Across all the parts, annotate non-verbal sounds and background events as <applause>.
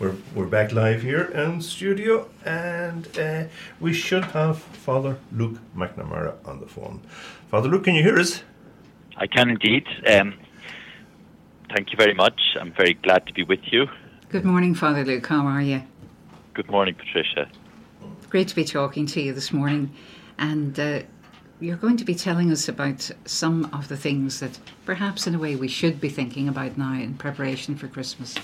We're, we're back live here in studio, and uh, we should have Father Luke McNamara on the phone. Father Luke, can you hear us? I can indeed. Um, thank you very much. I'm very glad to be with you. Good morning, Father Luke. How are you? Good morning, Patricia. Great to be talking to you this morning. And uh, you're going to be telling us about some of the things that perhaps, in a way, we should be thinking about now in preparation for Christmas.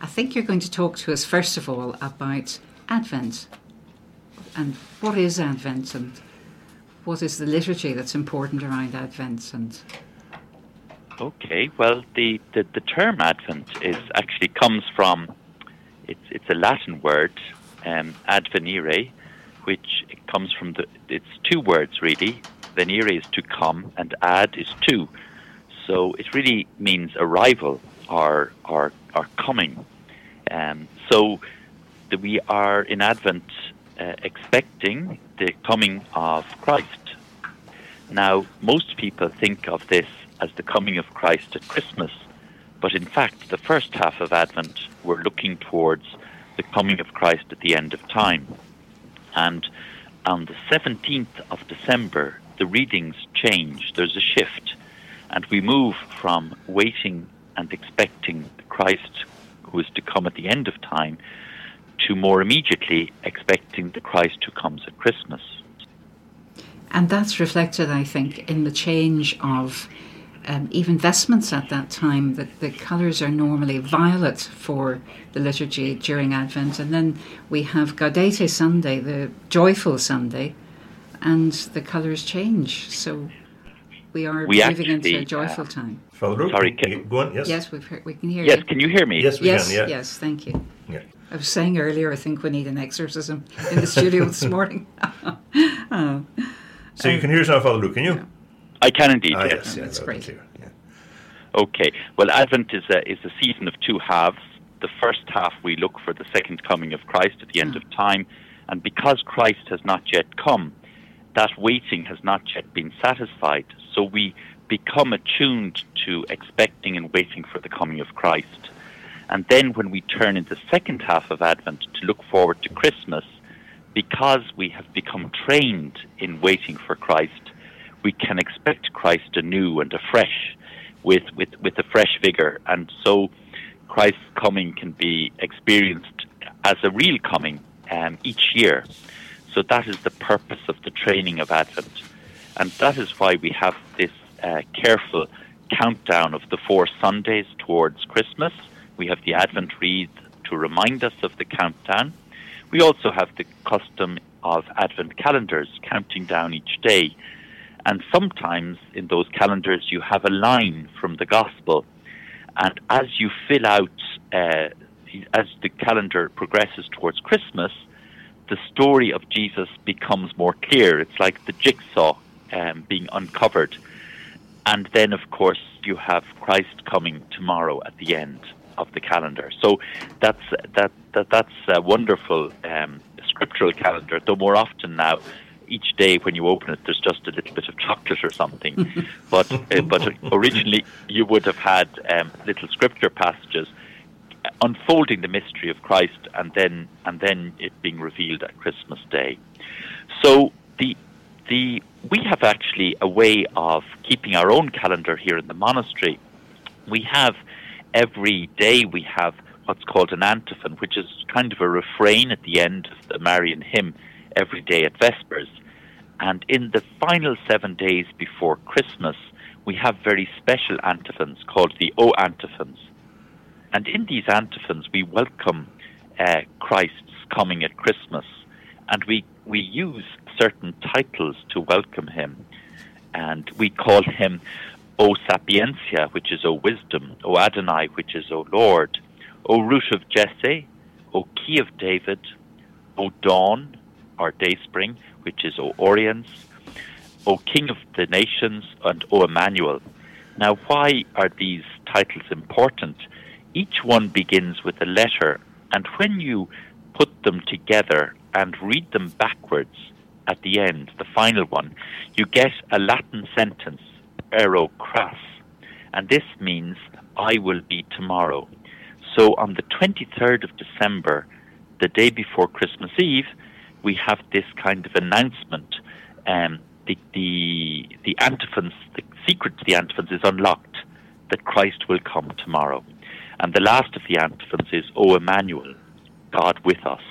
I think you're going to talk to us, first of all, about Advent. And what is Advent and what is the liturgy that's important around Advent and Okay, well, the, the, the term Advent is actually comes from it's it's a Latin word, um, advenire, which comes from the it's two words really. Venire is to come, and ad is to, so it really means arrival or or or coming. Um, so we are in Advent uh, expecting the coming of Christ. Now, most people think of this as the coming of Christ at Christmas, but in fact, the first half of Advent, we're looking towards the coming of Christ at the end of time. And on the 17th of December, the readings change, there's a shift, and we move from waiting and expecting Christ who is to come at the end of time to more immediately expecting the Christ who comes at Christmas. And that's reflected, I think, in the change of um, even vestments at that time. That the colours are normally violet for the liturgy during Advent, and then we have Gaudete Sunday, the joyful Sunday, and the colours change. So we are We moving actually, into a uh, joyful time. Father Luke, Sorry, can can- you go on? Yes. Yes, we've heard, we can hear you. Yes, you. can you hear me? Yes, we yes, can. Yeah. yes, thank you. Yeah. I was saying earlier, I think we need an exorcism in the studio this <laughs> morning. <laughs> oh. So you can hear us now, Father Luke, can you? I can indeed, Ah, yes. yes, yeah, That's great. yeah. Okay. Well, Advent is a, is a season of two halves. The first half, we look for the second coming of Christ at the end of time. And because Christ has not yet come, that waiting has not yet been satisfied. So we become attuned to expecting and waiting for the coming of Christ. And then when we turn in the second half of Advent to look forward to Christmas, because we have become trained in waiting for Christ, we can expect Christ anew and afresh with, with, with a fresh vigor. And so Christ's coming can be experienced as a real coming um, each year. So that is the purpose of the training of Advent. And that is why we have this uh, careful countdown of the four Sundays towards Christmas. We have the Advent wreath to remind us of the countdown. We also have the custom of Advent calendars counting down each day. And sometimes in those calendars you have a line from the Gospel. And as you fill out, uh, as the calendar progresses towards Christmas, the story of Jesus becomes more clear. It's like the jigsaw um, being uncovered. And then, of course, you have Christ coming tomorrow at the end of the calendar. So that's that, that that's a wonderful um, scriptural calendar. Though more often now, each day when you open it, there's just a little bit of chocolate or something. <laughs> but uh, but originally you would have had um, little scripture passages unfolding the mystery of Christ, and then and then it being revealed at Christmas Day. So the the we have actually a way of keeping our own calendar here in the monastery. We have every day we have what's called an antiphon, which is kind of a refrain at the end of the Marian hymn every day at Vespers. And in the final seven days before Christmas, we have very special antiphons called the O antiphons. And in these antiphons, we welcome uh, Christ's coming at Christmas, and we, we use certain titles to welcome him. And we call him O Sapientia, which is O Wisdom, O Adonai, which is O Lord, O Root of Jesse, O Key of David, O Dawn, or Dayspring, which is O Oriens, O King of the Nations, and O Emmanuel. Now, why are these titles important? Each one begins with a letter, and when you put them together and read them backwards at the end, the final one, you get a Latin sentence, ero cras, and this means I will be tomorrow. So on the 23rd of December, the day before Christmas Eve, we have this kind of announcement. Um, the, the, the antiphons, the secret to the antiphons is unlocked that Christ will come tomorrow. And the last of the antiphons is, O Emmanuel, God with us.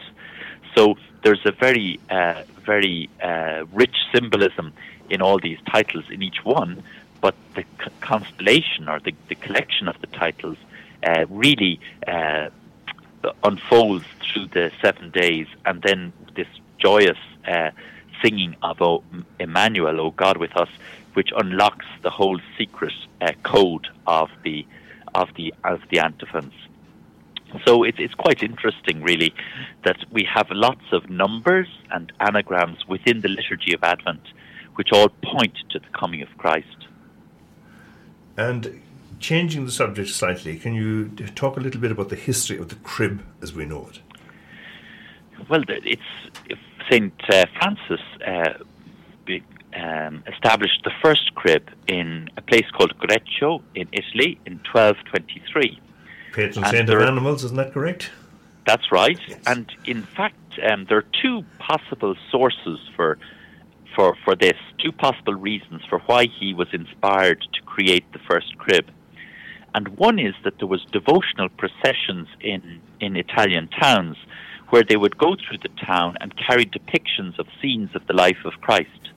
So there's a very, uh, very uh, rich symbolism in all these titles in each one, but the c- constellation or the, the collection of the titles uh, really uh, unfolds through the seven days, and then this joyous uh, singing of o Emmanuel, O God with us, which unlocks the whole secret uh, code of the of the of the antiphons. So it's it's quite interesting, really, that we have lots of numbers and anagrams within the liturgy of Advent, which all point to the coming of Christ. And changing the subject slightly, can you talk a little bit about the history of the crib as we know it? Well, it's Saint uh, Francis uh, um, established the first crib in a place called Greccio in Italy in 1223. Patron saint of animals, isn't that correct? That's right. Yes. And in fact, um, there are two possible sources for for for this. Two possible reasons for why he was inspired to create the first crib. And one is that there was devotional processions in in Italian towns where they would go through the town and carry depictions of scenes of the life of Christ.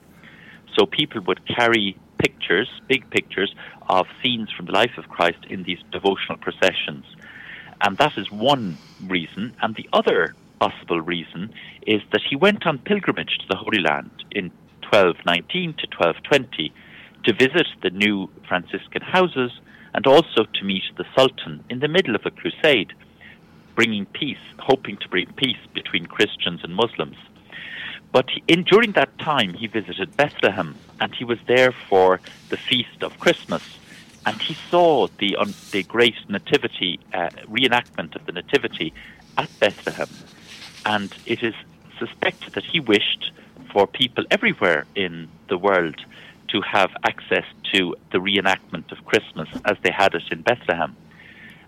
So people would carry pictures, big pictures, of scenes from the life of Christ in these devotional processions. And that is one reason. And the other possible reason is that he went on pilgrimage to the Holy Land in 1219 to 1220 to visit the new Franciscan houses and also to meet the Sultan in the middle of a crusade, bringing peace, hoping to bring peace between Christians and Muslims. But in, during that time, he visited Bethlehem, and he was there for the feast of Christmas, and he saw the um, the great nativity uh, reenactment of the nativity at Bethlehem, and it is suspected that he wished for people everywhere in the world to have access to the reenactment of Christmas as they had it in Bethlehem,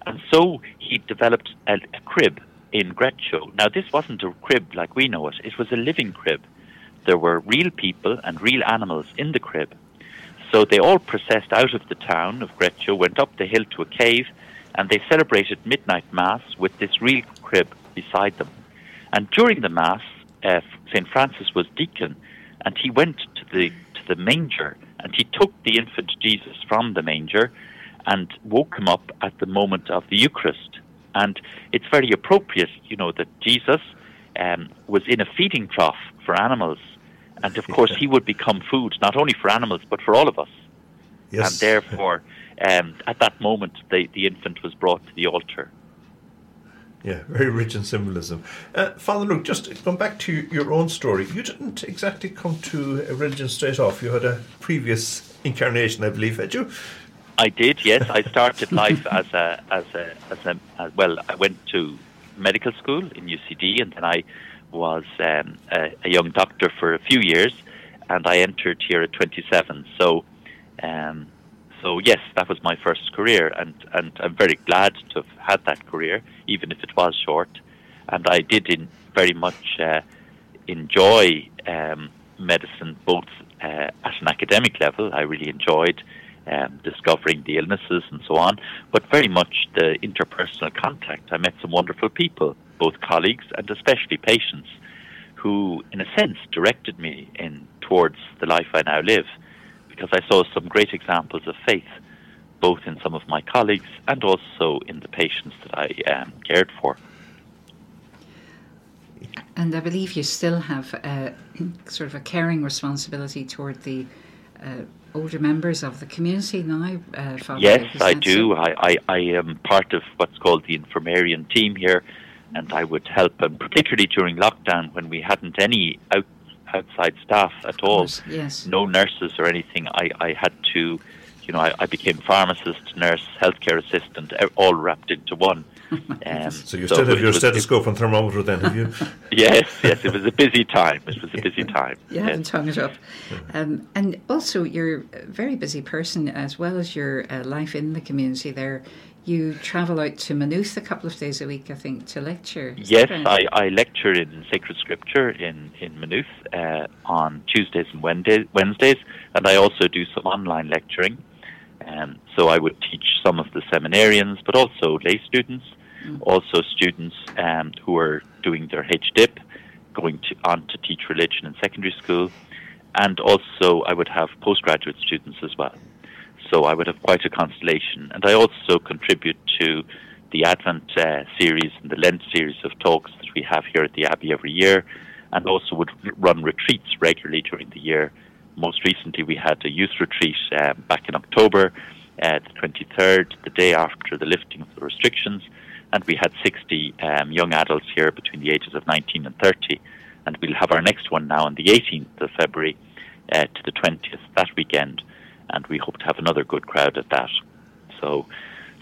and so he developed a, a crib in Greccio. Now, this wasn't a crib like we know it, it was a living crib. There were real people and real animals in the crib. So they all processed out of the town of Greccio, went up the hill to a cave, and they celebrated midnight mass with this real crib beside them. And during the mass, uh, St. Francis was deacon, and he went to the, to the manger, and he took the infant Jesus from the manger and woke him up at the moment of the Eucharist. And it's very appropriate, you know, that Jesus um, was in a feeding trough for animals. And of course, he would become food not only for animals, but for all of us. Yes. And therefore, um, at that moment, the, the infant was brought to the altar. Yeah, very rich in symbolism. Uh, Father Luke, just going back to your own story, you didn't exactly come to religion straight off. You had a previous incarnation, I believe, had you? I did, yes. I started <laughs> life as a, as a, as a, as, well, I went to medical school in UCD and then I was um, a, a, young doctor for a few years and I entered here at 27. So, um, so yes, that was my first career and, and I'm very glad to have had that career, even if it was short. And I did in very much uh, enjoy um, medicine, both uh, at an academic level. I really enjoyed um, discovering the illnesses and so on, but very much the interpersonal contact. I met some wonderful people, both colleagues and especially patients, who, in a sense, directed me in towards the life I now live, because I saw some great examples of faith, both in some of my colleagues and also in the patients that I um, cared for. And I believe you still have a, <clears throat> sort of a caring responsibility toward the uh, older members of the community now? Uh, yes, I do. I, I, I am part of what's called the infirmarian team here, and I would help, and particularly during lockdown when we hadn't any out, outside staff at all, yes. no nurses or anything, I, I had to, you know, I, I became pharmacist, nurse, healthcare assistant, all wrapped into one. <laughs> Um, so you so still have your stethoscope and thermometer then, have you? <laughs> yes, yes. It was a busy time. It was a busy time. You yes. haven't hung it up. Um, and also, you're a very busy person as well as your uh, life in the community there. you travel out to Maynooth a couple of days a week, I think, to lecture. Is yes, I, I, lecture in sacred scripture in, in Maynooth uh, on Tuesdays and Wednesdays, and I also do some online lecturing. Um, so I would teach some of the seminarians, but also lay students, mm. also students um, who are doing their HDIP, going to, on to teach religion in secondary school, and also I would have postgraduate students as well. So I would have quite a constellation. And I also contribute to the Advent uh, series and the Lent series of talks that we have here at the Abbey every year, and also would run retreats regularly during the year. Most recently, we had a youth retreat uh, back in October, uh, the 23rd, the day after the lifting of the restrictions, and we had 60 um, young adults here between the ages of 19 and 30. And we'll have our next one now on the 18th of February uh, to the 20th that weekend and we hope to have another good crowd at that. So,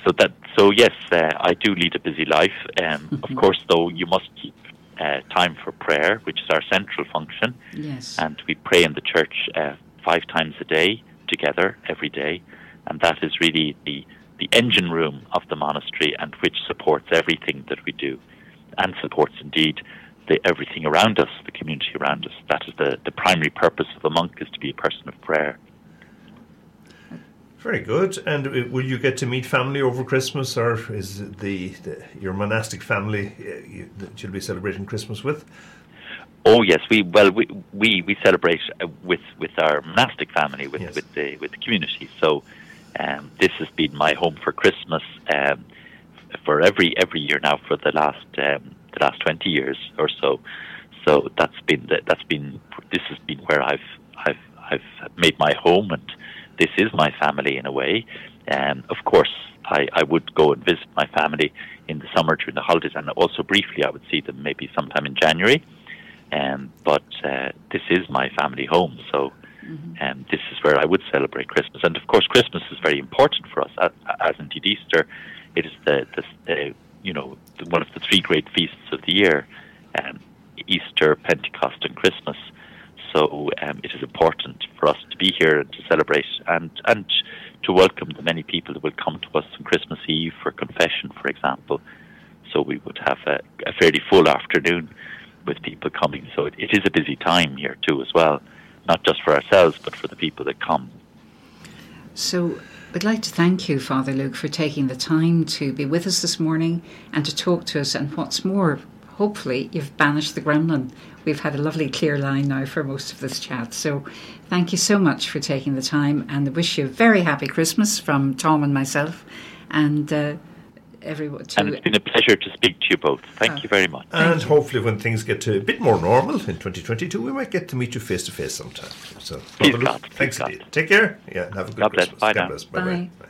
so that so yes, uh, I do lead a busy life. Um, of <laughs> course, though, you must keep uh, time for prayer, which is our central function. Yes, and we pray in the church uh, five times a day together every day, and that is really the the engine room of the monastery, and which supports everything that we do, and supports indeed the, everything around us, the community around us. That is the, the primary purpose of a monk is to be a person of prayer. Very good. And uh, will you get to meet family over Christmas, or is the, the your monastic family uh, you, that you'll be celebrating Christmas with? Oh yes, we well we we, we celebrate uh, with with our monastic family with yes. with the with the community. So um, this has been my home for Christmas um, for every every year now for the last um, the last twenty years or so. So that's been the, that's been this has been where I've I've I've made my home and this is my family in a way. Um, of course, I, I would go and visit my family in the summer during the holidays, and also briefly I would see them maybe sometime in January. Um, but uh, this is my family home, so mm-hmm. um, this is where I would celebrate Christmas. And of course, Christmas is very important for us, as, as indeed Easter. It is the, the, you know the, one of the three great feasts of the year: um, Easter, Pentecost, and Christmas. So um, it is important for us to be here to celebrate and, and to welcome the many people that will come to us on Christmas Eve for confession, for example. So we would have a, a fairly full afternoon with people coming. So it, it is a busy time here too, as well, not just for ourselves, but for the people that come. So I'd like to thank you, Father Luke, for taking the time to be with us this morning and to talk to us. And what's more, hopefully, you've banished the gremlin we've had a lovely clear line now for most of this chat. So thank you so much for taking the time and wish you a very happy Christmas from Tom and myself and uh, everyone. and it's been a pleasure to speak to you both. Thank oh, you very much. And hopefully, when things get to a bit more normal in 2022, we might get to meet you face to face sometime. So, Please God, thanks God. indeed. Take care. Yeah, have a good God Christmas. Bless. Bye, God now. Bye. Bye. Bye.